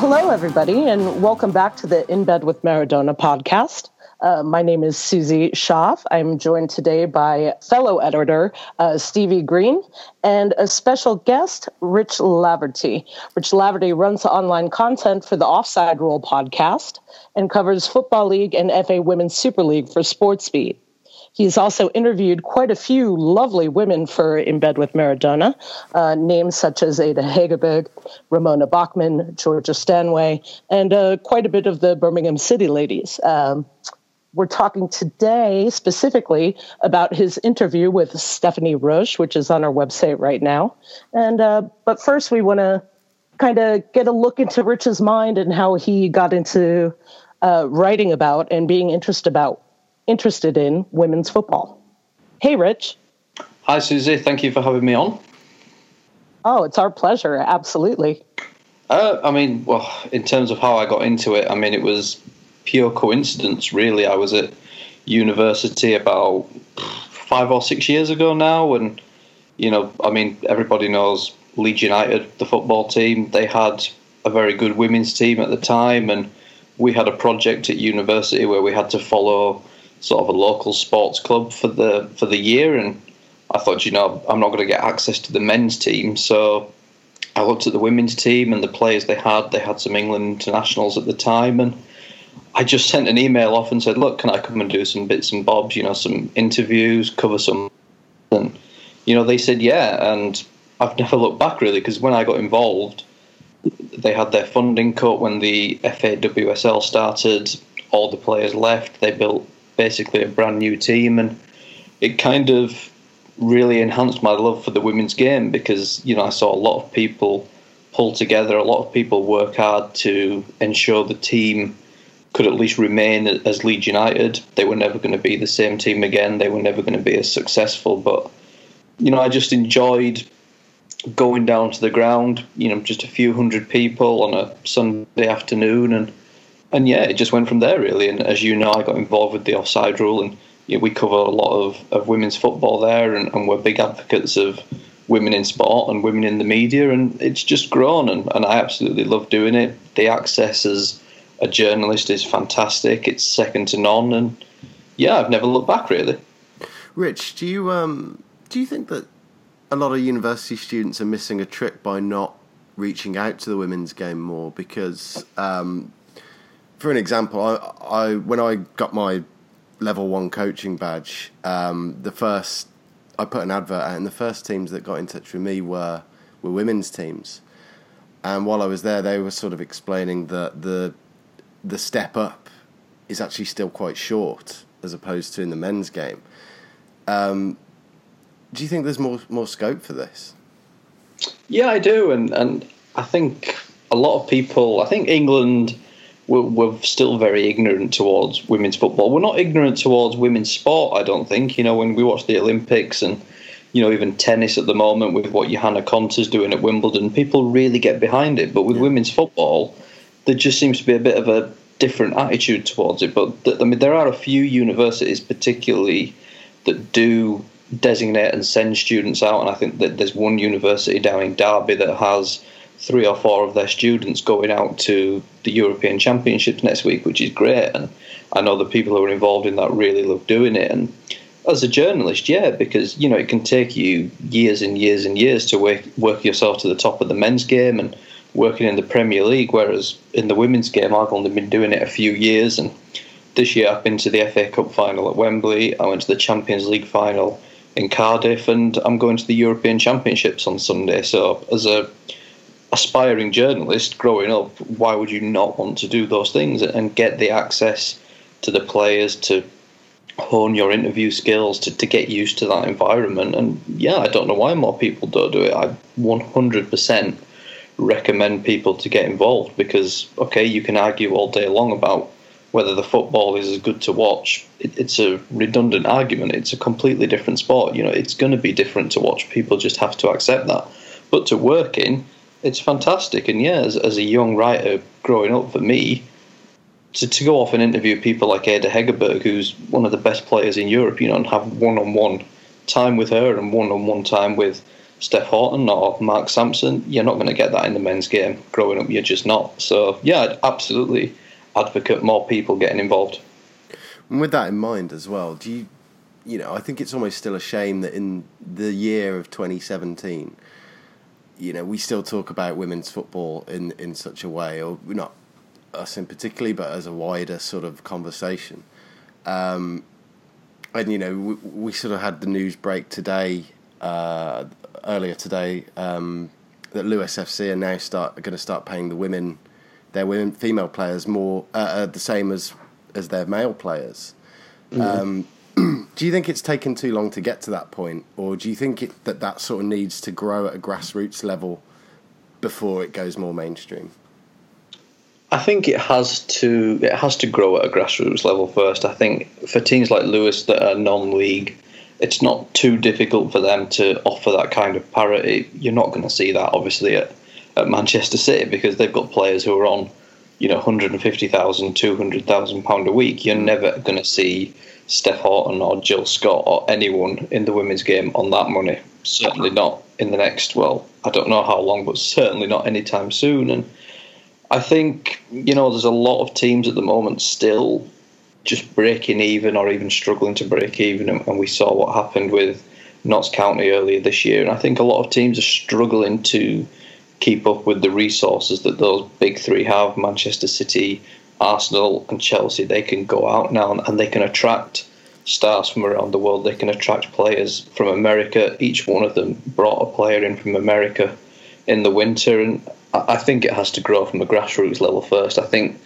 Hello, everybody, and welcome back to the In Bed with Maradona podcast. Uh, my name is Susie Schaaf. I'm joined today by fellow editor uh, Stevie Green and a special guest, Rich Laverty. Rich Laverty runs online content for the Offside Rule podcast and covers Football League and FA Women's Super League for SportsBeat. He's also interviewed quite a few lovely women for In Bed with Maradona, uh, names such as Ada Hegerberg, Ramona Bachmann, Georgia Stanway, and uh, quite a bit of the Birmingham City ladies. Um, we're talking today specifically about his interview with Stephanie Roche, which is on our website right now. And uh, but first, we want to kind of get a look into Rich's mind and how he got into uh, writing about and being interested about interested in women's football. Hey, Rich. Hi, Susie. Thank you for having me on. Oh, it's our pleasure. Absolutely. Uh, I mean, well, in terms of how I got into it, I mean, it was pure coincidence, really. I was at university about five or six years ago now, and, you know, I mean, everybody knows Leeds United, the football team, they had a very good women's team at the time, and we had a project at university where we had to follow sort of a local sports club for the for the year, and I thought, you know, I'm not going to get access to the men's team, so I looked at the women's team and the players they had. They had some England internationals at the time, and I just sent an email off and said, "Look, can I come and do some bits and bobs? You know, some interviews, cover some." And you know, they said, "Yeah," and I've never looked back really because when I got involved, they had their funding cut when the FAWSL started. All the players left. They built basically a brand new team, and it kind of really enhanced my love for the women's game because you know I saw a lot of people pull together, a lot of people work hard to ensure the team could at least remain as Leeds United. They were never going to be the same team again. They were never going to be as successful. But you know, I just enjoyed going down to the ground. You know, just a few hundred people on a Sunday afternoon, and and yeah, it just went from there really. And as you know, I got involved with the offside rule, and you know, we cover a lot of, of women's football there, and, and we're big advocates of women in sport and women in the media, and it's just grown, and, and I absolutely love doing it. The access as a journalist is fantastic; it's second to none, and yeah, I've never looked back really. Rich, do you um, do you think that a lot of university students are missing a trick by not reaching out to the women's game more because um, for an example, I, I when I got my level one coaching badge, um, the first I put an advert out, and the first teams that got in touch with me were were women's teams. And while I was there, they were sort of explaining that the the step up is actually still quite short as opposed to in the men's game. Um, do you think there's more more scope for this? Yeah, I do, and and I think a lot of people. I think England we're, we're still very ignorant towards women's football. We're not ignorant towards women's sport, I don't think. You know, when we watch the Olympics and, you know, even tennis at the moment with what Johanna Konta's doing at Wimbledon, people really get behind it. But with yeah. women's football, there just seems to be a bit of a different attitude towards it. But I mean, there are a few universities, particularly, that do designate and send students out. And I think that there's one university down in Derby that has three or four of their students going out to the European Championships next week, which is great. And I know the people who are involved in that really love doing it. And as a journalist, yeah, because you know it can take you years and years and years to work work yourself to the top of the men's game and working in the Premier League. Whereas in the women's game, I've only been doing it a few years. And this year, I've been to the FA Cup final at Wembley. I went to the Champions League final in Cardiff, and I'm going to the European Championships on Sunday. So as a aspiring journalist growing up, why would you not want to do those things and get the access to the players to hone your interview skills to, to get used to that environment? And yeah, I don't know why more people don't do it. I 100% recommend people to get involved because, okay, you can argue all day long about whether the football is as good to watch. It, it's a redundant argument. It's a completely different sport. You know, it's going to be different to watch. People just have to accept that. But to work in, it's fantastic. And yeah, as, as a young writer growing up for me, to, to go off and interview people like Ada Hegerberg, who's one of the best players in Europe, you know, and have one on one time with her and one on one time with Steph Houghton or Mark Sampson. You're not going to get that in the men's game. Growing up, you're just not. So yeah, I'd absolutely advocate more people getting involved. And with that in mind as well, do you, you know, I think it's almost still a shame that in the year of 2017, you know, we still talk about women's football in in such a way, or not us in particularly, but as a wider sort of conversation. Um, and you know, we, we, sort of had the news break today, uh, earlier today, um, that Lewes FC are now start going to start paying the women, their women female players more uh, uh, the same as as their male players. Mm-hmm. Um, do you think it's taken too long to get to that point, or do you think it, that that sort of needs to grow at a grassroots level before it goes more mainstream? I think it has to it has to grow at a grassroots level first. I think for teams like Lewes that are non-league, it's not too difficult for them to offer that kind of parity. You're not going to see that obviously at, at Manchester City because they've got players who are on, you know, 150,000, 200,000 pound a week. You're never going to see Steph Houghton or Jill Scott or anyone in the women's game on that money. Certainly not in the next. Well, I don't know how long, but certainly not anytime soon. And I think you know there's a lot of teams at the moment still just breaking even or even struggling to break even, and we saw what happened with Notts County earlier this year. And I think a lot of teams are struggling to keep up with the resources that those big three have: Manchester City, Arsenal, and Chelsea. They can go out now and they can attract stars from around the world. They can attract players from America. Each one of them brought a player in from America in the winter, and I think it has to grow from a grassroots level first. I think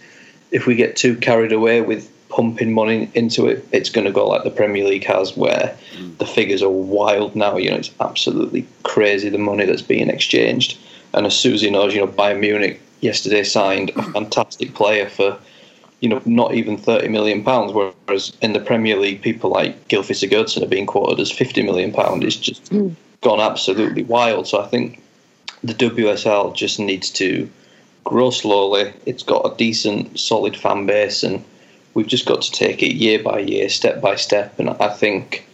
if we get too carried away with pumping money into it, it's going to go like the Premier League has, where mm. the figures are wild now. You know, it's absolutely crazy the money that's being exchanged. And as Susie knows, you know, Bayern Munich yesterday signed a fantastic player for, you know, not even thirty million pounds. Whereas in the Premier League, people like Gylfi Sigurdsson are being quoted as fifty million pound. It's just mm. gone absolutely wild. So I think the WSL just needs to grow slowly. It's got a decent, solid fan base, and we've just got to take it year by year, step by step. And I think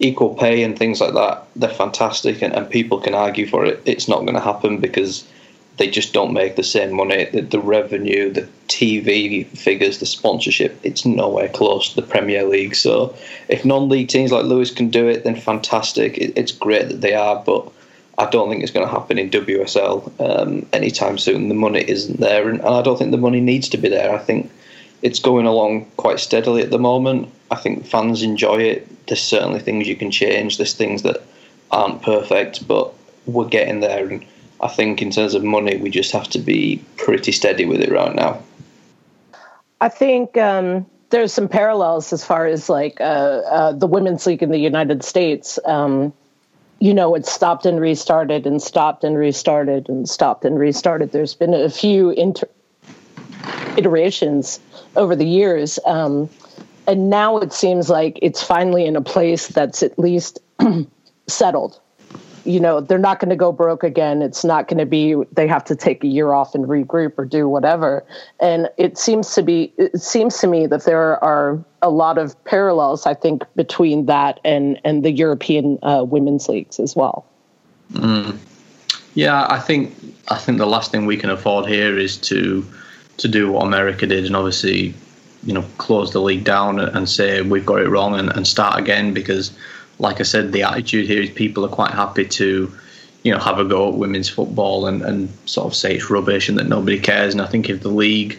equal pay and things like that, they're fantastic, and, and people can argue for it. It's not going to happen because they just don't make the same money. The, the, revenue, the TV figures, the sponsorship, it's nowhere close to the Premier League. So if non league teams like Lewes can do it, then fantastic. It, it's great that they are, but I don't think it's going to happen in WSL um, anytime soon. The money isn't there, and I don't think the money needs to be there. I think it's going along quite steadily at the moment. I think fans enjoy it. There's certainly things you can change. There's things that aren't perfect, but we're getting there. And I think in terms of money, we just have to be pretty steady with it right now. I think um, there's some parallels as far as like uh, uh, the women's league in the United States. Um, you know, it stopped and restarted and stopped and restarted and stopped and restarted. There's been a few inter- iterations over the years. Um, and now it seems like it's finally in a place that's at least settled you know they're not going to go broke again. It's not going to be they have to take a year off and regroup or do whatever. And it seems to be it seems to me that there are a lot of parallels i think between that and and the european uh, women's leagues as well. Mm. yeah i think i think the last thing we can afford here is to to do what america did and obviously you know close the league down and say we've got it wrong and, and start again because like I said, the attitude here is people are quite happy to, you know, have a go at women's football and, and sort of say it's rubbish and that nobody cares. And I think if the league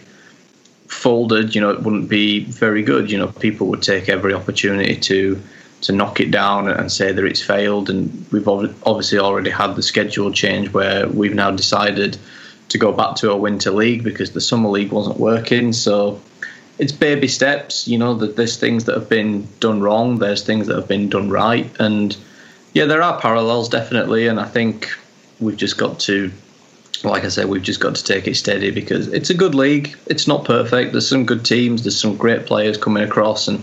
folded, you know, it wouldn't be very good. You know, people would take every opportunity to to knock it down and say that it's failed. And we've obviously already had the schedule change where we've now decided to go back to a winter league because the summer league wasn't working. So it's baby steps. You know that there's things that have been done wrong. There's things that have been done right, and yeah, there are parallels definitely. And I think we've just got to, like I said, we've just got to take it steady because it's a good league. It's not perfect. There's some good teams. There's some great players coming across, and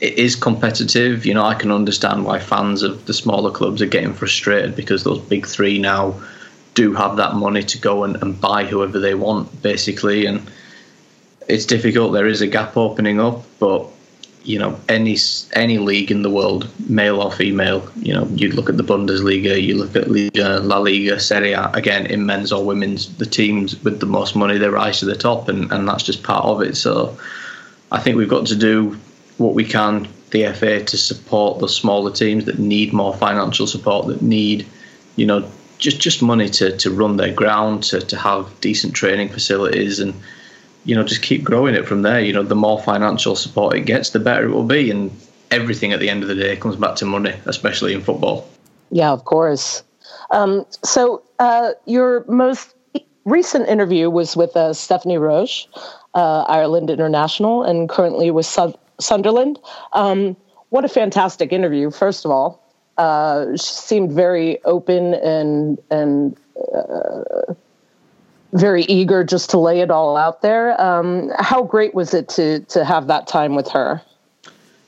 it is competitive. You know, I can understand why fans of the smaller clubs are getting frustrated because those big three now do have that money to go and, and buy whoever they want, basically, and it's difficult. There is a gap opening up, but you know any any league in the world, male or female. You know, you look at the Bundesliga, you look at Liga, La Liga, Serie A. Again, in men's or women's, the teams with the most money they rise to the top, and, and that's just part of it. So, I think we've got to do what we can, the FA, to support the smaller teams that need more financial support, that need, you know, just just money to to run their ground, to to have decent training facilities and you know, just keep growing it from there. You know, the more financial support it gets, the better it will be. And everything at the end of the day comes back to money, especially in football. Yeah, of course. Um, so uh, your most recent interview was with uh, Stephanie Roche, uh, Ireland international, and currently with Sunderland. Um, what a fantastic interview! First of all, uh, she seemed very open and and uh, very eager just to lay it all out there. Um, how great was it to to have that time with her?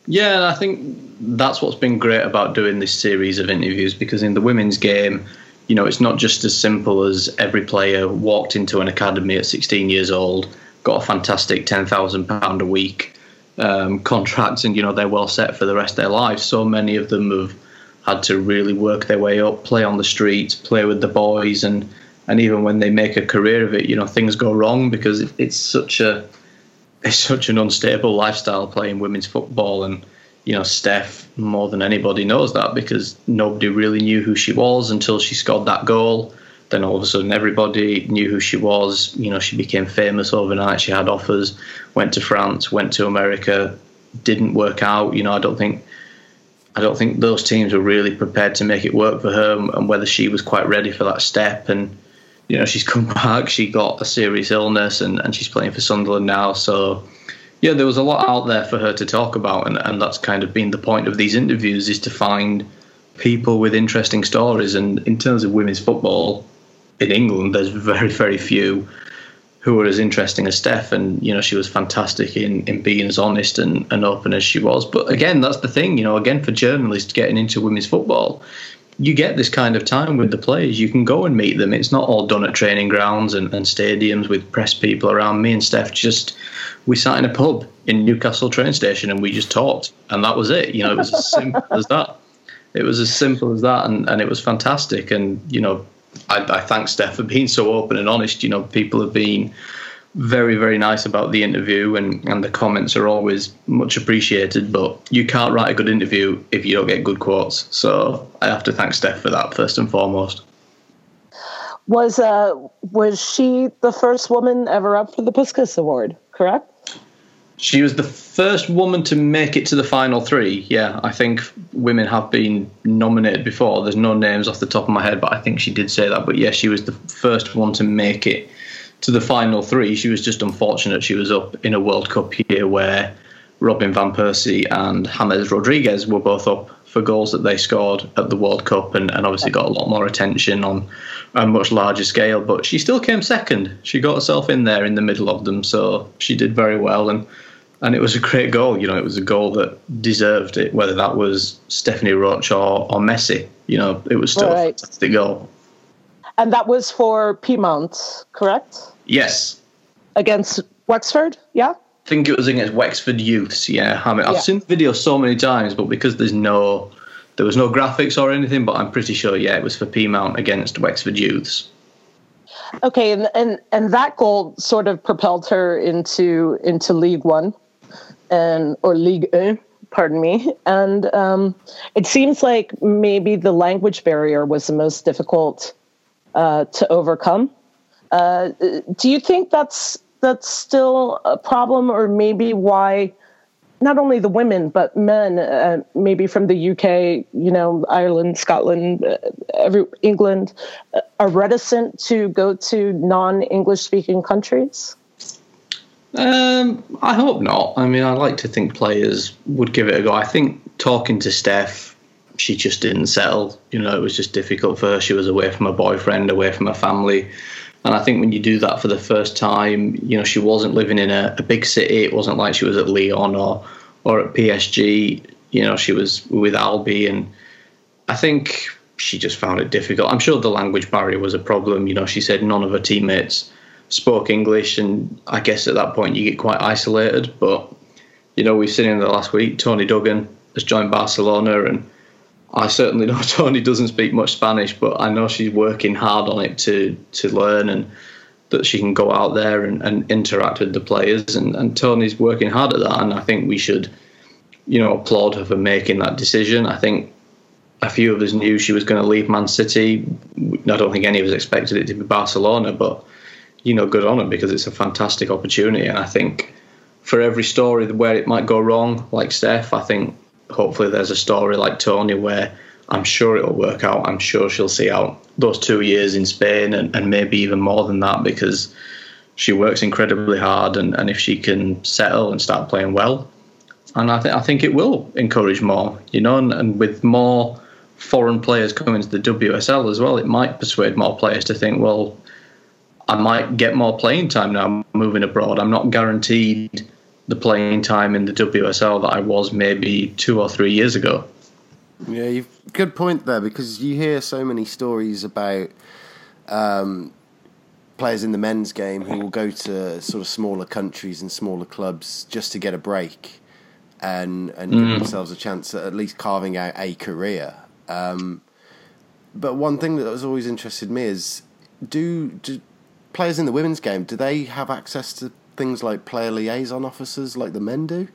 Yeah, I think that's what's been great about doing this series of interviews because in the women's game, you know, it's not just as simple as every player walked into an academy at 16 years old, got a fantastic £10,000 a week um, contract, and, you know, they're well set for the rest of their lives. So many of them have had to really work their way up, play on the streets, play with the boys, and and even when they make a career of it, you know things go wrong because it's such a it's such an unstable lifestyle playing women's football, and you know Steph more than anybody knows that because nobody really knew who she was until she scored that goal. Then all of a sudden, everybody knew who she was. You know, she became famous overnight. She had offers, went to France, went to America, didn't work out. You know, I don't think I don't think those teams were really prepared to make it work for her, and whether she was quite ready for that step. And you know, she's come back. She got a serious illness, and, and she's playing for Sunderland now. So, yeah, there was a lot out there for her to talk about, and, and that's kind of been the point of these interviews is to find people with interesting stories. And in terms of women's football in England, there's very, very few who are as interesting as Steph. And, you know, she was fantastic in, in being as honest and, and open as she was. But again, that's the thing, you know, again, for journalists getting into women's football, you get this kind of time with the players. You can go and meet them. It's not all done at training grounds and, and stadiums with press people around. Me and Steph just we sat in a pub in Newcastle train station and we just talked, and that was it. You know, it was as simple as that. It was as simple as that, and, and it was fantastic. And you know, I, I thank Steph for being so open and honest. You know, people have been very very nice about the interview and, and the comments are always much appreciated but you can't write a good interview if you don't get good quotes. So i have to thank steph for that first and foremost. Was uh was she the first woman ever up for the puskas award correct? She was the first woman to make it to the final three. Yeah i think women have been nominated before. There's no names off the top of my head but i think she did say that. But yeah she was the first one to make it to the final three. She was just unfortunate. She was up in a World Cup year where Robin van Persie and James Rodriguez were both up for goals that they scored at the World Cup and, and obviously got a lot more attention on a much larger scale. But she still came second. She got herself in there in the middle of them, so she did very well. And and it was a great goal. You know, it was a goal that deserved it, whether that was Stephanie Roche or, or Messi. You know, it was still right. a fantastic goal. And that was for Peamount, correct? Yes. Against Wexford, yeah? I think it was against Wexford Youths, yeah. I mean, I've yeah. seen the video so many times, but because there's no, there was no graphics or anything, but I'm pretty sure, yeah, it was for Peamount against Wexford Youths. Okay, and and and that goal sort of propelled her into into League One, and or League Un, pardon me. And um, it seems like maybe the language barrier was the most difficult uh, to overcome. Uh, do you think that's that's still a problem, or maybe why not only the women but men, uh, maybe from the UK, you know, Ireland, Scotland, uh, every England, uh, are reticent to go to non-English speaking countries? Um, I hope not. I mean, I like to think players would give it a go. I think talking to Steph, she just didn't settle. You know, it was just difficult for her. She was away from her boyfriend, away from her family. And I think when you do that for the first time, you know, she wasn't living in a, a big city. It wasn't like she was at Lyon or or at PSG. You know, she was with Albi, and I think she just found it difficult. I'm sure the language barrier was a problem. You know, she said none of her teammates spoke English, and I guess at that point you get quite isolated. But you know, we've seen in the last week, Toni Duggan has joined Barcelona, and I certainly know Toni doesn't speak much Spanish, but I know she's working hard on it to to learn and that she can go out there and, and interact with the players. And, and Toni's working hard at that, and I think we should, you know, applaud her for making that decision. I think a few of us knew she was going to leave Man City. I don't think any of us expected it to be Barcelona, but you know, good on her because it's a fantastic opportunity. And I think for every story where it might go wrong, like Steph, I think hopefully there's a story like Toni where I'm sure it'll work out. I'm sure she'll see out those two years in Spain and, and maybe even more than that because she works incredibly hard. And, and if she can settle and start playing well, and I, th- I think it will encourage more, you know, and, and with more foreign players coming to the WSL as well, it might persuade more players to think, well, I might get more playing time now I'm moving abroad. I'm not guaranteed the playing time in the WSL that I was maybe two or three years ago. Yeah, you've good point there because you hear so many stories about um, players in the men's game who will go to sort of smaller countries and smaller clubs just to get a break and and mm. give themselves a chance at at least carving out a career. Um, but one thing that has always interested me is do, do players in the women's game do they have access to things like player liaison officers like the men do?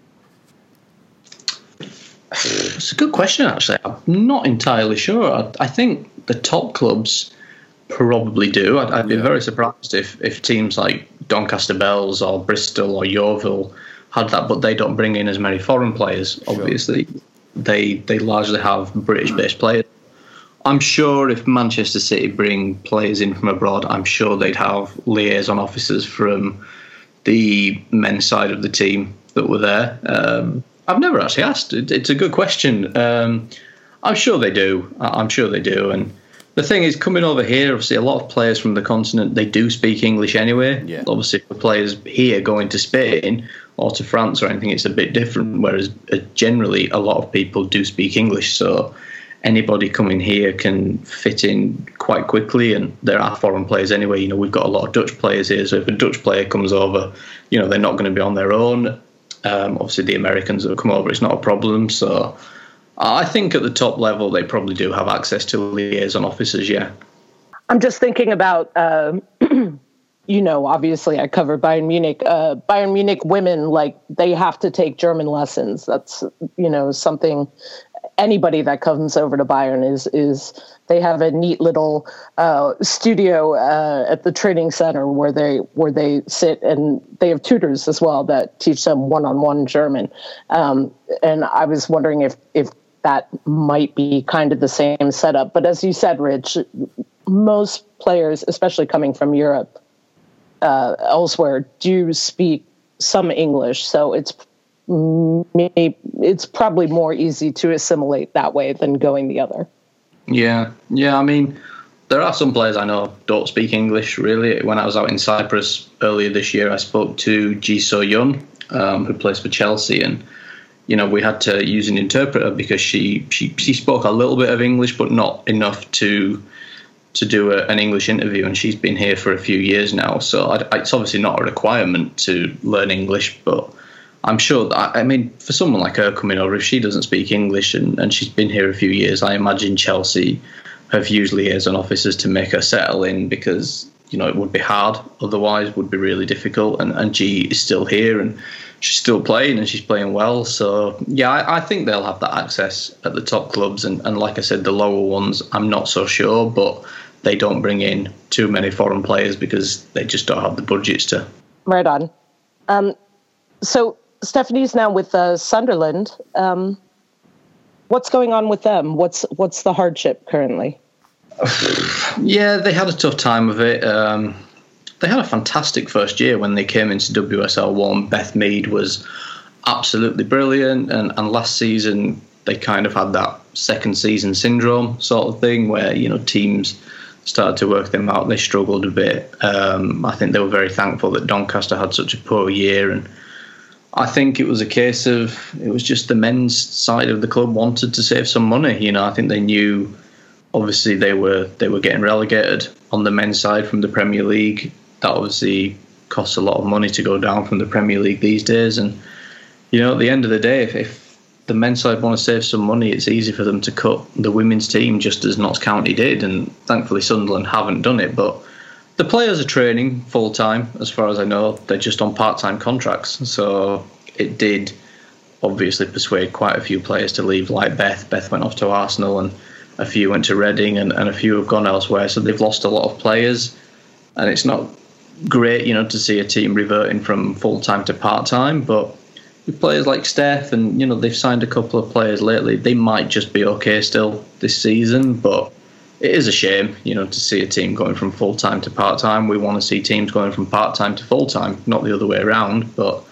It's a good question, actually. I'm not entirely sure. I, I think the top clubs probably do. I'd, I'd be yeah. very surprised if, if teams like Doncaster Belles or Bristol or Yeovil had that, but they don't bring in as many foreign players. Obviously, sure. they they largely have British-based players. I'm sure if Manchester City bring players in from abroad, I'm sure they'd have liaison officers from the men's side of the team that were there. Um, I've never actually asked. It's a good question. Um, I'm sure they do. I'm sure they do. And the thing is, coming over here, obviously, a lot of players from the continent they do speak English anyway. Yeah. Obviously, for players here going to Spain or to France or anything, it's a bit different. Whereas uh, generally, a lot of people do speak English, so anybody coming here can fit in quite quickly. And there are foreign players anyway. You know, we've got a lot of Dutch players here, so if a Dutch player comes over, you know, they're not going to be on their own. Um, obviously, the Americans that have come over, it's not a problem. So I think at the top level, they probably do have access to liaison officers, yeah. I'm just thinking about, uh, you know, obviously I cover Bayern Munich. Uh, Bayern Munich women, like, they have to take German lessons. That's, you know, something anybody that comes over to Bayern is is they have a neat little uh, studio uh, at the training center where they where they sit and they have tutors as well that teach them one on one German. Um, and I was wondering if if that might be kind of the same setup. But as you said, Rich, most players, especially coming from Europe, uh, elsewhere, do speak some English, so it's maybe it's probably more easy to assimilate that way than going the other. Yeah, yeah. I mean, there are some players I know don't speak English really. When I was out in Cyprus earlier this year, I spoke to Ji So Yun, um, who plays for Chelsea, and you know we had to use an interpreter because she she she spoke a little bit of English, but not enough to to do a, an English interview, and she's been here for a few years now. So I, it's obviously not a requirement to learn English, but I'm sure that, I mean, for someone like her coming over, if she doesn't speak English and, and she's been here a few years, I imagine Chelsea have used liaison officers to make her settle in because, you know, it would be hard otherwise, would be really difficult. And, and Ji is still here and she's still playing and she's playing well. So, yeah, I, I think they'll have that access at the top clubs. And, and like I said, the lower ones, I'm not so sure, but they don't bring in too many foreign players because they just don't have the budgets to. Right on. Um, so Stephanie's now with uh, Sunderland. Um, what's going on with them? What's what's the hardship currently? yeah, they had a tough time of it. Um, they had a fantastic first year when they came into WSL one. Beth Mead was absolutely brilliant, and, and last season they kind of had that second season syndrome sort of thing where you know teams started to work them out. They struggled a bit. Um, I think they were very thankful that Doncaster had such a poor year and I think it was a case of it was just the men's side of the club wanted to save some money. You know, I think they knew obviously they were they were getting relegated on the men's side from the Premier League. That obviously costs a lot of money to go down from the Premier League these days, and you know, at the end of the day, if, if the men's side want to save some money, it's easy for them to cut the women's team just as Notts County did, and thankfully Sunderland haven't done it. But the players are training full time, as far as I know. They're just on part time contracts, so it did obviously persuade quite a few players to leave, like Beth. Beth went off to Arsenal, and a few went to Reading, and, and a few have gone elsewhere. So they've lost a lot of players, and it's not great, you know, to see a team reverting from full time to part time. But with players like Steph, and you know, they've signed a couple of players lately, they might just be okay still this season. But it is a shame, you know, to see a team going from full time to part time. We want to see teams going from part time to full time, not the other way around. But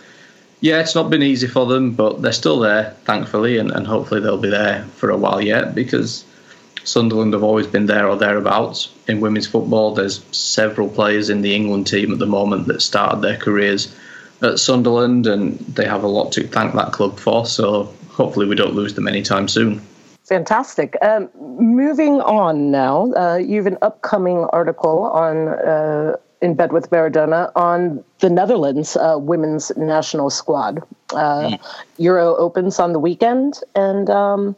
yeah, it's not been easy for them, but they're still there, thankfully, and, and hopefully they'll be there for a while yet because Sunderland have always been there or thereabouts. In women's football, there's several players in the England team at the moment that started their careers at Sunderland, and they have a lot to thank that club for. So hopefully, we don't lose them anytime soon. Fantastic. Um, moving on now, uh, you have an upcoming article on uh, in bed with Maradona on the Netherlands uh, women's national squad. Mm. Euro opens on the weekend, and um,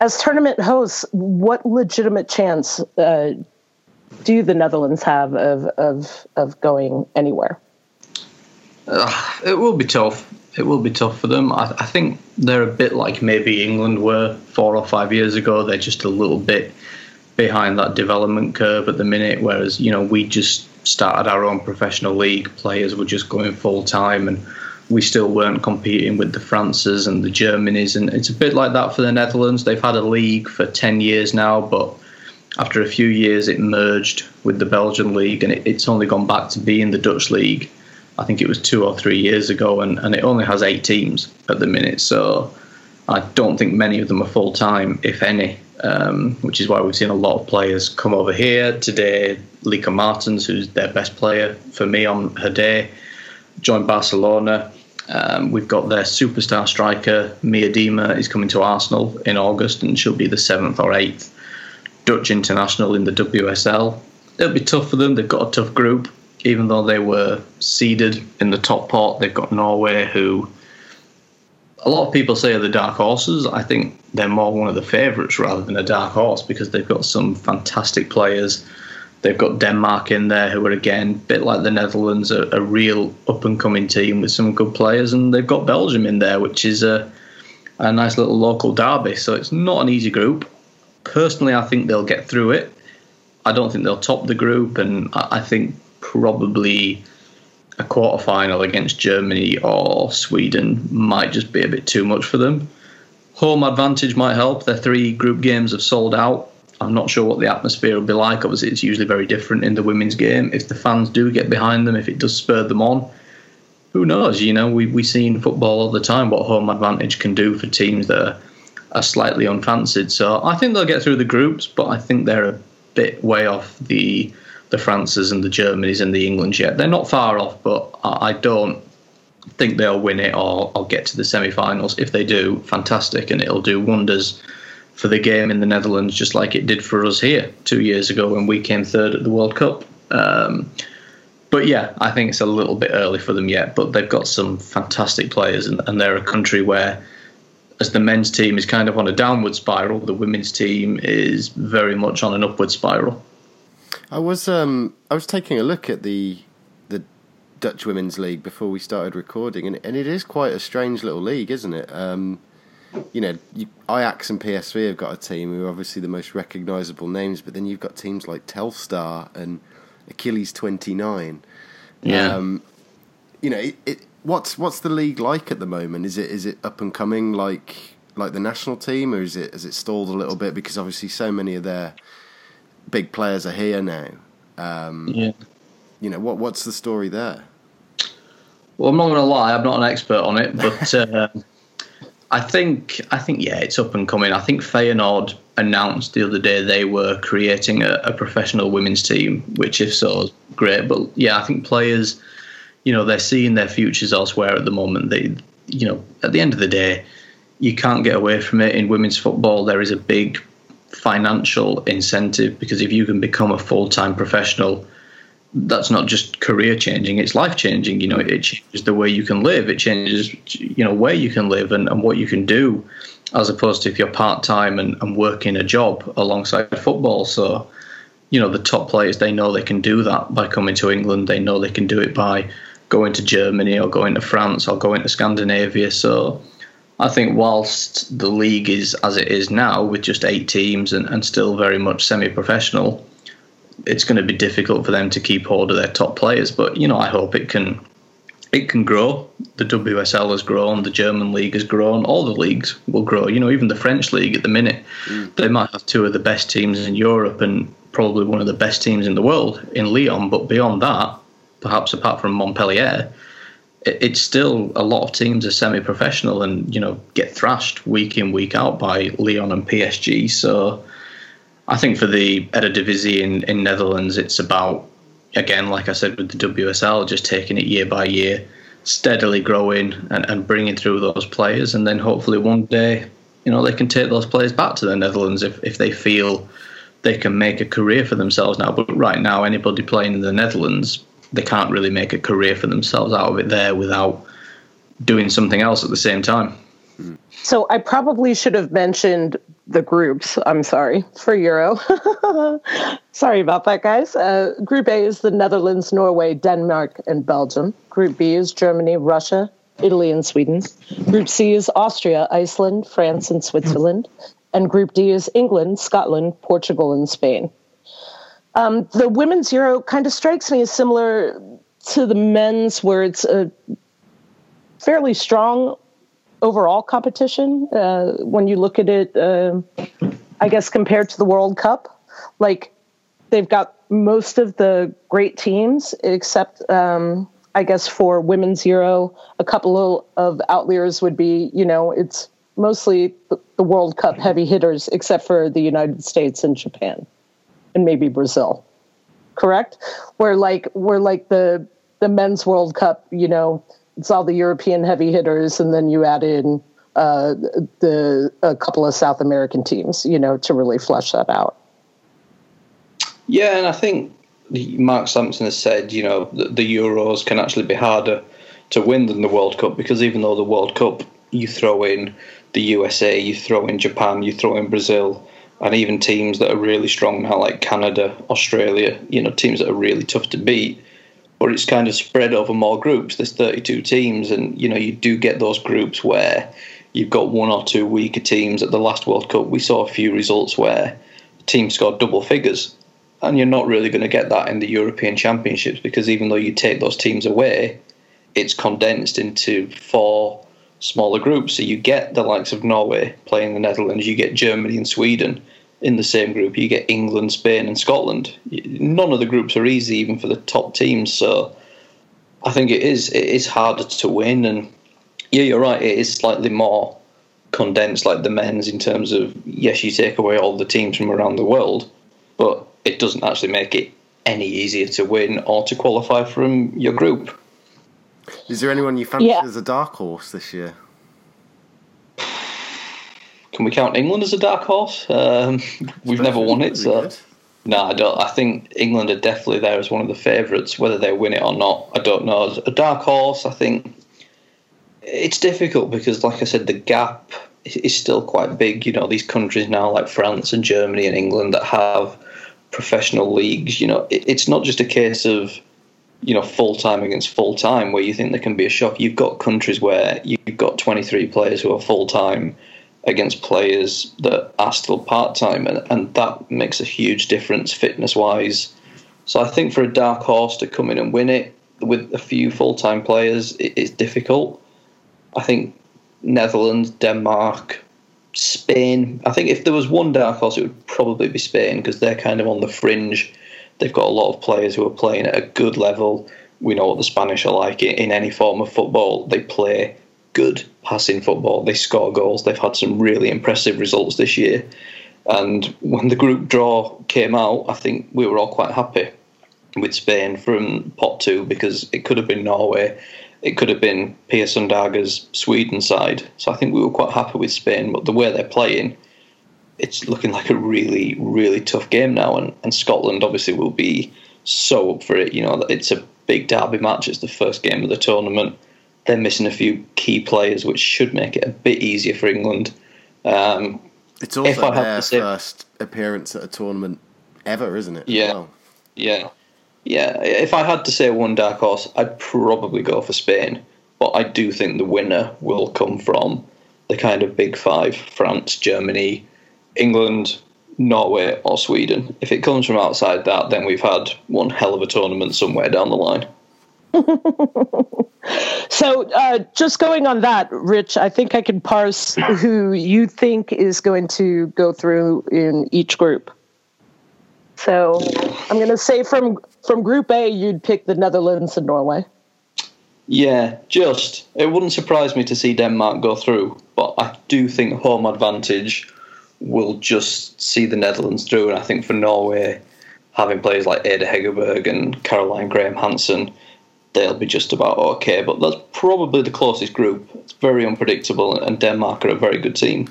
as tournament hosts, what legitimate chance uh, do the Netherlands have of of, of going anywhere? Uh, it will be tough. It will be tough for them. I, I, think they're a bit like maybe England were four or five years ago. They're just a little bit behind that development curve at the minute, whereas you know we just started our own professional league. Players were just going full time and we still weren't competing with the Frances and the Germanys. And it's a bit like that for the Netherlands. They've had a league for 10 years now, but after a few years, it merged with the Belgian league and it, it's only gone back to being the Dutch league. I think it was two or three years ago, and, and it only has eight teams at the minute. So I don't think many of them are full time, if any, um, which is why we've seen a lot of players come over here today. Lieke Martens, who's their best player for me on her day, joined Barcelona. Um, we've got their superstar striker Miedema is coming to Arsenal in August, and she'll be the seventh or eighth Dutch international in the WSL. It'll be tough for them. They've got a tough group, even though they were seeded in the top pot. They've got Norway, who a lot of people say are the dark horses. I think they're more one of the favourites rather than a dark horse because they've got some fantastic players They've got Denmark in there, who are again a bit like the Netherlands, a, a real up and coming team with some good players, and they've got Belgium in there, which is a a nice little local derby. So it's not an easy group. Personally, I think they'll get through it. I don't think they'll top the group, and I think probably a quarter final against Germany or Sweden might just be a bit too much for them. Home advantage might help. Their three group games have sold out. I'm not sure what the atmosphere will be like. Obviously, it's usually very different in the women's game. If the fans do get behind them, if it does spur them on, who knows? You know, we we see in football all the time what home advantage can do for teams that are, are slightly unfancied. So I think they'll get through the groups, but I think they're a bit way off the the Frances and the Germanys and the Englands yet. They're not far off, but I don't think they'll win it or, or get to the semi-finals. If they do, fantastic, and it'll do wonders for the game in the Netherlands, just like it did for us here two years ago when we came third at the World Cup. Um, but yeah, I think it's a little bit early for them yet. But they've got some fantastic players, and, and they're a country where, as the men's team is kind of on a downward spiral, the women's team is very much on an upward spiral. I was um, I was taking a look at the the Dutch Women's League before we started recording, and and it is quite a strange little league, isn't it? Um, you know, you, Ajax and PSV have got a team who are obviously the most recognisable names, but then you've got teams like Telstar and Achilles Twenty Nine. Yeah. Um, you know, it, it, what's what's the league like at the moment? Is it is it up and coming like like the national team, or is it has it stalled a little bit because obviously so many of their big players are here now? Um, yeah. You know what what's the story there? Well, I'm not going to lie, I'm not an expert on it, but. Uh, I think I think yeah, it's up and coming. I think Feyenoord announced the other day they were creating a, a professional women's team, which if so, is great. But yeah, I think players, you know, they're seeing their futures elsewhere at the moment. They, you know, at the end of the day, you can't get away from it in women's football. There is a big financial incentive because if you can become a full time professional, that's not just career changing; it's life changing. You know, it changes the way you can live. It changes, you know, where you can live and, and what you can do, as opposed to if you're part time and, and working a job alongside football. So, you know, the top players they know they can do that by coming to England. They know they can do it by going to Germany or going to France or going to Scandinavia. So. I think whilst the league is as it is now, with just eight teams and, and still very much semi-professional, it's going to be difficult for them to keep hold of their top players. But you know, I hope it can it can grow. The WSL has grown, the German league has grown, all the leagues will grow. You know, even the French league at the minute, mm. they might have two of the best teams in Europe and probably one of the best teams in the world in Lyon. But beyond that, perhaps apart from Montpellier, it's still a lot of teams are semi-professional and you know get thrashed week in week out by Lyon and PSG. So I think for the Eredivisie in, in Netherlands, it's about, again, like I said with the WSL, just taking it year by year, steadily growing and, and bringing through those players. And then hopefully one day, you know, they can take those players back to the Netherlands if, if they feel they can make a career for themselves now. But right now, anybody playing in the Netherlands, they can't really make a career for themselves out of it there without doing something else at the same time. So I probably should have mentioned the groups. I'm sorry for Euro. sorry about that, guys. Uh, group A is the Netherlands, Norway, Denmark, and Belgium. Group B is Germany, Russia, Italy, and Sweden. Group C is Austria, Iceland, France, and Switzerland. And Group D is England, Scotland, Portugal, and Spain. Um, the women's Euro kind of strikes me as similar to the men's, where it's a fairly strong overall competition uh, when you look at it. Uh, I guess compared to the World Cup, like they've got most of the great teams except. Um, I guess for women's Euro, a couple of outliers would be, you know, it's mostly the World Cup heavy hitters, except for the United States and Japan, and maybe Brazil. Correct? Where like where like the the men's World Cup, you know, it's all the European heavy hitters, and then you add in uh, the a couple of South American teams, you know, to really flesh that out. Yeah, and I think Mark Sampson has said, you know, the, the Euros can actually be harder to win than the World Cup because even though the World Cup, you throw in the USA, you throw in Japan, you throw in Brazil, and even teams that are really strong now, like Canada, Australia, you know, teams that are really tough to beat But it's kind of spread over more groups. There's 32 teams, and you know you do get those groups where you've got one or two weaker teams. At the last World Cup, we saw a few results where teams scored double figures, and you're not really going to get that in the European Championships because even though you take those teams away, it's condensed into four smaller groups. So you get the likes of Norway playing the Netherlands, you get Germany and Sweden in the same group. You get England, Spain, and Scotland. None of the groups are easy, even for the top teams. So I think it is it is harder to win. And yeah, you're right. It is slightly more condensed, like the men's, in terms of yes, you take away all the teams from around the world, but it doesn't actually make it any easier to win or to qualify from your group. Is there anyone you fancy yeah. as a dark horse this year? Can we count England as a dark horse? Um, we've never won it, so no, I don't. I think England are definitely there as one of the favourites. Whether they win it or not, I don't know. As a dark horse, I think it's difficult because, like I said, the gap is still quite big. You know, these countries now, like France and Germany and England, that have professional leagues. You know, it's not just a case of you know full time against full time where you think there can be a shock. You've got countries where you've got 23 players who are full time against players that are still part time, and, and that makes a huge difference fitness wise. So I think for a dark horse to come in and win it with a few full time players, it, it's difficult. I think Netherlands, Denmark, Spain. I think if there was one dark horse, it would probably be Spain because they're kind of on the fringe. They've got a lot of players who are playing at a good level. We know what the Spanish are like in any form of football. They play good passing football. They score goals. They've had some really impressive results this year. And when the group draw came out, I think we were all quite happy with Spain from pot two because it could have been Norway, it could have been Pia Sundhage's Sweden side. So I think we were quite happy with Spain. But the way they're playing, it's looking like a really, really tough game now. And, and Scotland obviously will be so up for it. You know, it's a big derby match. It's the first game of the tournament. They're missing a few key players, which should make it a bit easier for England. Um, it's also their say, first appearance at a tournament ever, isn't it? Yeah, well? yeah, yeah. If I had to say one dark horse, I'd probably go for Spain. But I do think the winner will come from the kind of big five: France, Germany, England, Norway, or Sweden. If it comes from outside that, then we've had one hell of a tournament somewhere down the line. so, uh, just going on that, Rich, I think I can parse who you think is going to go through in each group. So, I'm going to say from from Group A, you'd pick the Netherlands and Norway. Yeah, just it wouldn't surprise me to see Denmark go through, but I do think home advantage will just see the Netherlands through, and I think for Norway, having players like Ada Hegerberg and Caroline Graham Hansen they'll be just about okay. But that's probably the closest group. It's very unpredictable, and Denmark are a very good team.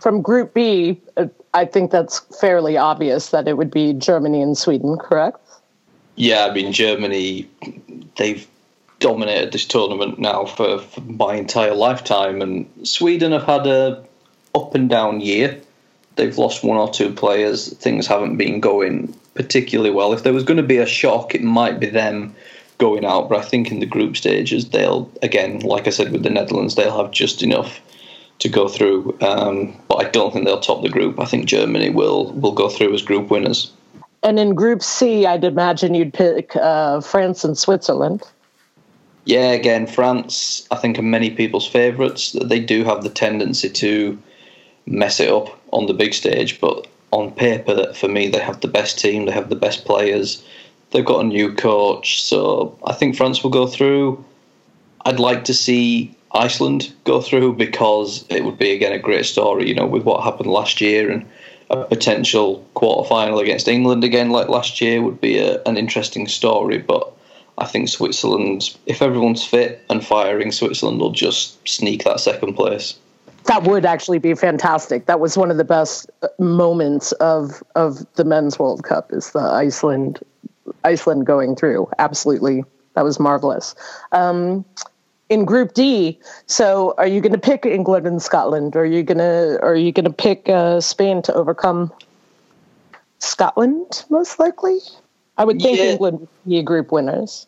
From Group B, uh, think that's fairly obvious that it would be Germany and Sweden, correct? Yeah, I mean Germany, they've dominated this tournament now for, for my entire lifetime, and Sweden have had a up and down year. They've lost one or two players. Things haven't been going particularly well. If there was going to be a shock, it might be them going out. But I think in the group stages, they'll again, like I said with the Netherlands, they'll have just enough to go through. Um, but I don't think they'll top the group. I think Germany will will go through as group winners. And in Group C, I'd imagine you'd pick uh, France and Switzerland. Yeah, again, France, I think, are many people's favourites. They do have the tendency to mess it up on the big stage, but on paper, for me, they have the best team, they have the best players. They've got a new coach, so I think France will go through. I'd like to see Iceland go through because it would be again a great story, you know, with what happened last year and a potential quarter final against England again like last year would be a, an interesting story. But I think Switzerland, if everyone's fit and firing, Switzerland will just sneak that second place. That would actually be fantastic. That was one of the best moments of of the men's World Cup is the Iceland Iceland going through. Absolutely, that was marvelous. Um, in Group D, so are you going to pick England and Scotland? Or are you going to are you going to pick uh, Spain to overcome Scotland? Most likely, I would think yeah. England would be a group winners.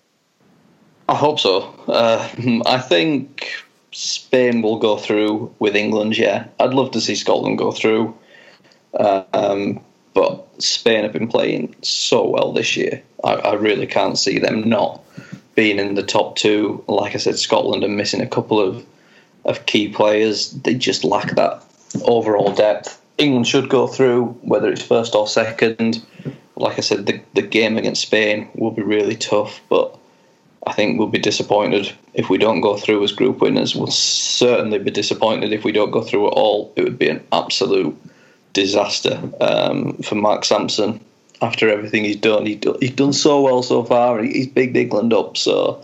I hope so. Uh, I think Spain will go through with England. Yeah, I'd love to see Scotland go through. Um, but Spain have been playing so well this year. I, I, really can't see them not being in the top two. Like I said, Scotland are missing a couple of of key players. They just lack that overall depth. England should go through, whether it's first or second. Like I said, the the game against Spain will be really tough, but I think we'll be disappointed if we don't go through as group winners. We'll certainly be disappointed if we don't go through at all. It would be an absolute disaster um, for Mark Sampson after everything he's done. He he's done so well so far. He's bigged England up. So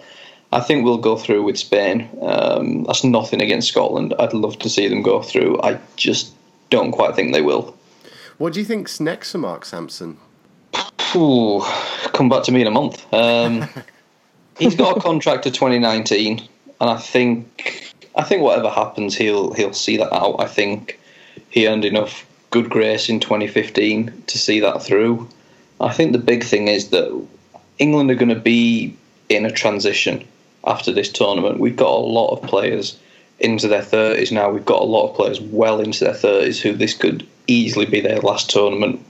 I think we'll go through with Spain. Um, that's nothing against Scotland. I'd love to see them go through. I just don't quite think they will. What do you think's next for Mark Sampson? Ooh, come back to me in a month. Um, he's got a contract to 2019, and I think I think whatever happens, he'll he'll see that out. I think he earned enough good grace in 2015 to see that through. I think the big thing is that England are going to be in a transition after this tournament. We've got a lot of players into their 30s now. We've got a lot of players well into their 30s who this could easily be their last tournament.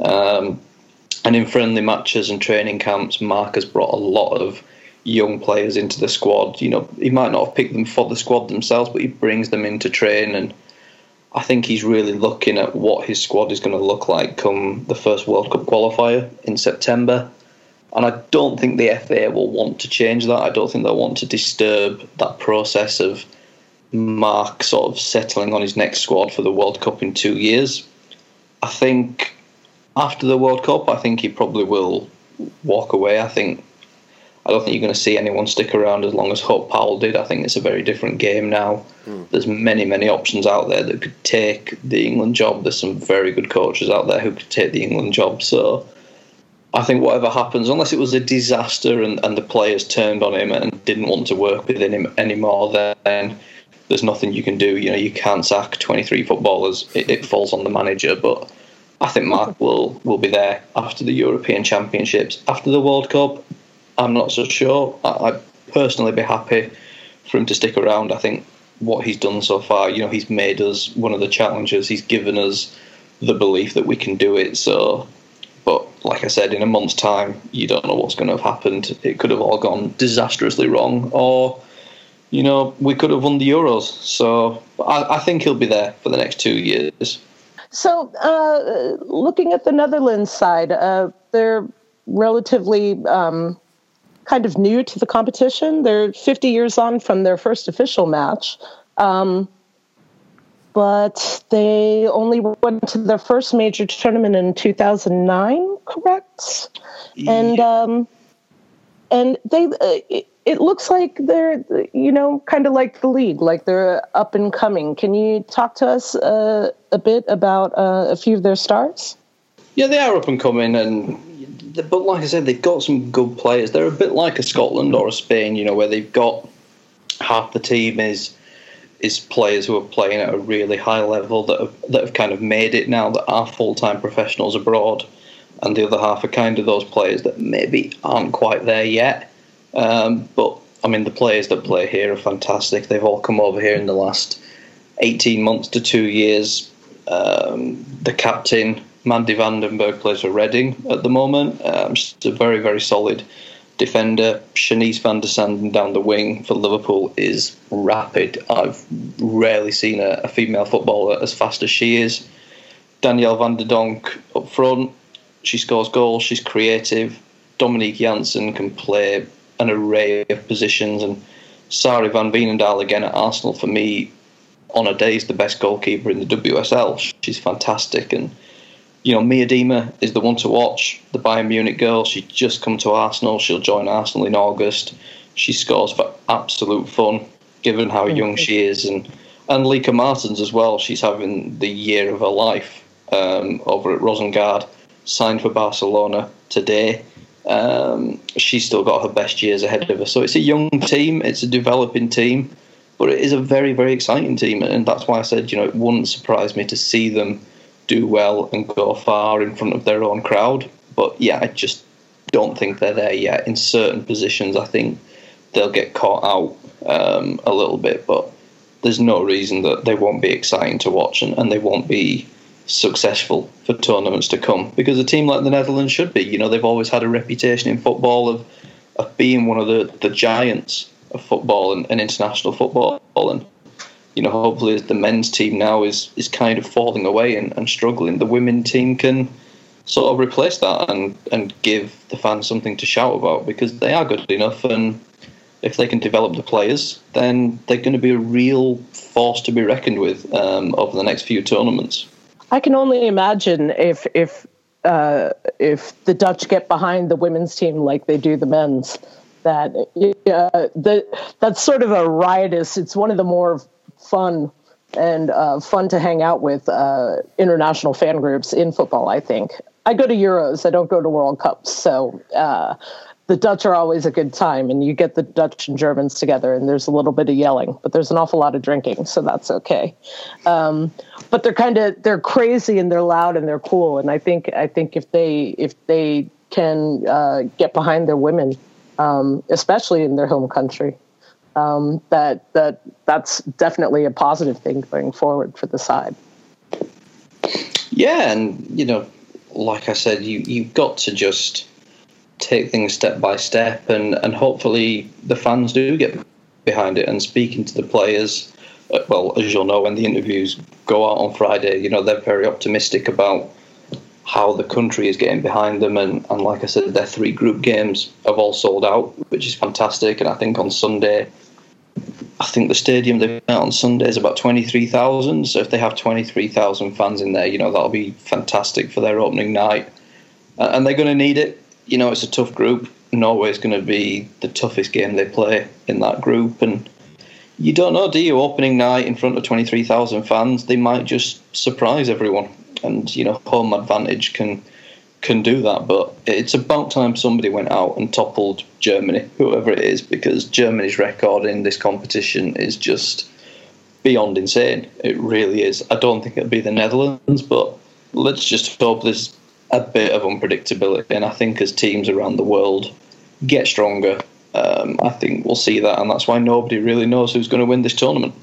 Um, and in friendly matches and training camps, Mark has brought a lot of young players into the squad. You know, he might not have picked them for the squad themselves, but he brings them into train and I think he's really looking at what his squad is going to look like come the first World Cup qualifier in September. And I don't think the FA will want to change that. I don't think they'll want to disturb that process of Mark sort of settling on his next squad for the World Cup in two years. I think after the World Cup, I think he probably will walk away. I think I don't think you're going to see anyone stick around as long as Hope Powell did. I think it's a very different game now. Mm. There's many, many options out there that could take the England job. There's some very good coaches out there who could take the England job. So I think whatever happens, unless it was a disaster and, and the players turned on him and didn't want to work with him anymore, then there's nothing you can do. You know, you can't sack 23 footballers. It, it falls on the manager. But I think Mark will will be there after the European Championships, after the World Cup. I'm not so sure. I, I'd personally be happy for him to stick around. I think what he's done so far, you know, he's made us one of the challengers. He's given us the belief that we can do it. So but like I said, in a month's time, you don't know what's going to have happened. It could have all gone disastrously wrong, or you know, we could have won the Euros. So I, I think he'll be there for the next two years. So, uh, looking at the Netherlands side, uh, they're relatively um, kind of new to the competition. They're 50 years on from their first official match. Um, but they only went to their first major tournament in 2009, correct? Yeah. And um, and they uh, it, it, looks like they're you know kind of like the league, like they're up and coming. Can you talk to us uh, a bit about uh, a few of their stars? Yeah, they are up and coming, and but like I said, they've got some good players. They're a bit like a Scotland or a Spain, you know, where they've got half the team is is players who are playing at a really high level that have, that have kind of made it now that are full time professionals abroad, and the other half are kind of those players that maybe aren't quite there yet. Um, but I mean, the players that play here are fantastic. They've all come over here in the last 18 months to two years. Um, the captain, Mandy van den Berg, plays for Reading at the moment. Um, she's a very, very solid defender. Shanice van der Sanden down the wing for Liverpool is rapid. I've rarely seen a, a female footballer as fast as she is. Danielle van der Donk up front. She scores goals. She's creative. Dominique Janssen can play an array of positions. And Sari van Veenendaal again at Arsenal for me on a day is the best goalkeeper in the WSL. She's fantastic and you know, Miedema is the one to watch. The Bayern Munich girl. She's just come to Arsenal. She'll join Arsenal in August. She scores for absolute fun, given how young mm-hmm. she is, and and Lieke Martens as well. She's having the year of her life um, over at Rosengard. Signed for Barcelona today. Um, she's still got her best years ahead of her. So it's a young team. It's a developing team, but it is a very very exciting team, and that's why I said you know it wouldn't surprise me to see them do well and go far in front of their own crowd. But yeah, I just don't think they're there yet. In certain positions, I think they'll get caught out um, a little bit, but there's no reason that they won't be exciting to watch and, and they won't be successful for tournaments to come because a team like the Netherlands should be. You know, they've always had a reputation in football of, of being one of the, the giants of football and, and international football. And you know, hopefully the men's team now is is kind of falling away and, and struggling, the women team can sort of replace that and and give the fans something to shout about because they are good enough and if they can develop the players, then they're going to be a real force to be reckoned with um, over the next few tournaments. I can only imagine if if uh, if the Dutch get behind the women's team like they do the men's, that uh, the that's sort of a riotous. It's one of the more fun and uh, fun to hang out with uh, international fan groups in football. I think I go to Euros. I don't go to World Cups, so uh, the Dutch are always a good time, and you get the Dutch and Germans together, and there's a little bit of yelling, but there's an awful lot of drinking, so that's okay. Um, but they're kind of they're crazy and they're loud and they're cool, and I think I think if they if they can uh, get behind their women, um, especially in their home country, um, that that that's definitely a positive thing going forward for the side. Yeah, and you know, like I said, you you've got to just take things step by step, and and hopefully the fans do get behind it and speaking to the players. Uh, well, as you'll know, when the interviews go out on Friday, you know they're very optimistic about how the country is getting behind them. And, and like I said, their three group games have all sold out, which is fantastic. And I think on Sunday I think the stadium they've got on Sunday is about 23,000. So if they have 23,000 fans in there, you know, that'll be fantastic for their opening night. And they're going to need it. You know, it's a tough group. Norway's going to be the toughest game they play in that group. And you don't know, do you? Opening night in front of 23,000 fans, they might just surprise everyone. And, you know, home advantage can can do that, but it's about time somebody went out and toppled Germany, whoever it is, because Germany's record in this competition is just beyond insane. It really is. I don't think it'll be the Netherlands, but let's just hope there's a bit of unpredictability. And I think as teams around the world get stronger, um, I think we'll see that, and that's why nobody really knows who's going to win this tournament.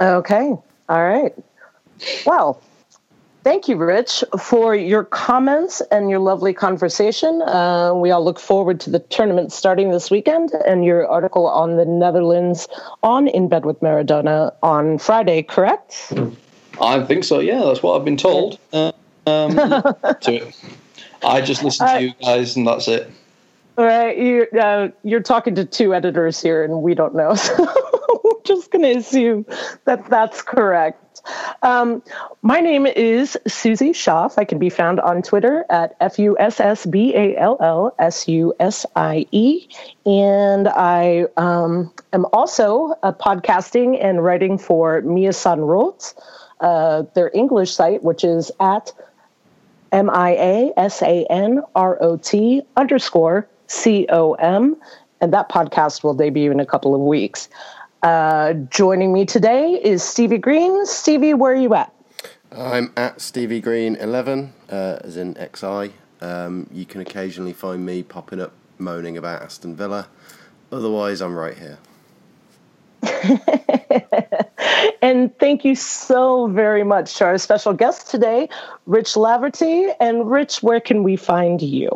Okay. All right. Well, Thank you, Rich, for your comments and your lovely conversation. Uh, we all look forward to the tournament starting this weekend and your article on the Netherlands on In Bed with Maradona on Friday, correct? I think so, yeah. That's what I've been told. Uh, um, I just listen to uh, you guys and that's it. All right. You, uh, you're talking to two editors here and we don't know. So I'm just going to assume that that's correct. Um, my name is Susie Schaaf. I can be found on Twitter at F U S S B A L L S U S I E. And I um, am also uh, podcasting and writing for Mia San uh, their English site, which is at M I A S A N R O T underscore C O M. And that podcast will debut in a couple of weeks. Uh, joining me today is Stevie Green. Stevie, where are you at? I'm at Stevie Green 11, uh, as in XI. Um, you can occasionally find me popping up moaning about Aston Villa. Otherwise, I'm right here. and thank you so very much to our special guest today, Rich Laverty. And Rich, where can we find you?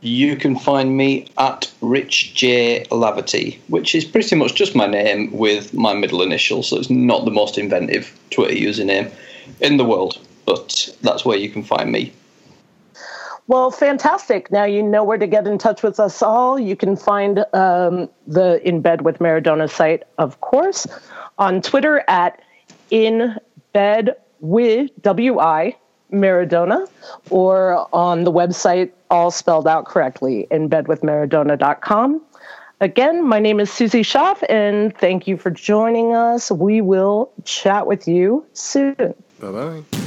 You can find me at Rich J Laverty, which is pretty much just my name with my middle initial, so it's not the most inventive Twitter username in the world, but that's where you can find me. Well, fantastic. Now you know where to get in touch with us all. You can find um, the In Bed with Maradona site, of course, on Twitter at In Bed with WI Maradona or on the website, all spelled out correctly, in inbedwithmaradona.com. Again, my name is Susie Schaaf, and thank you for joining us. We will chat with you soon. Bye bye.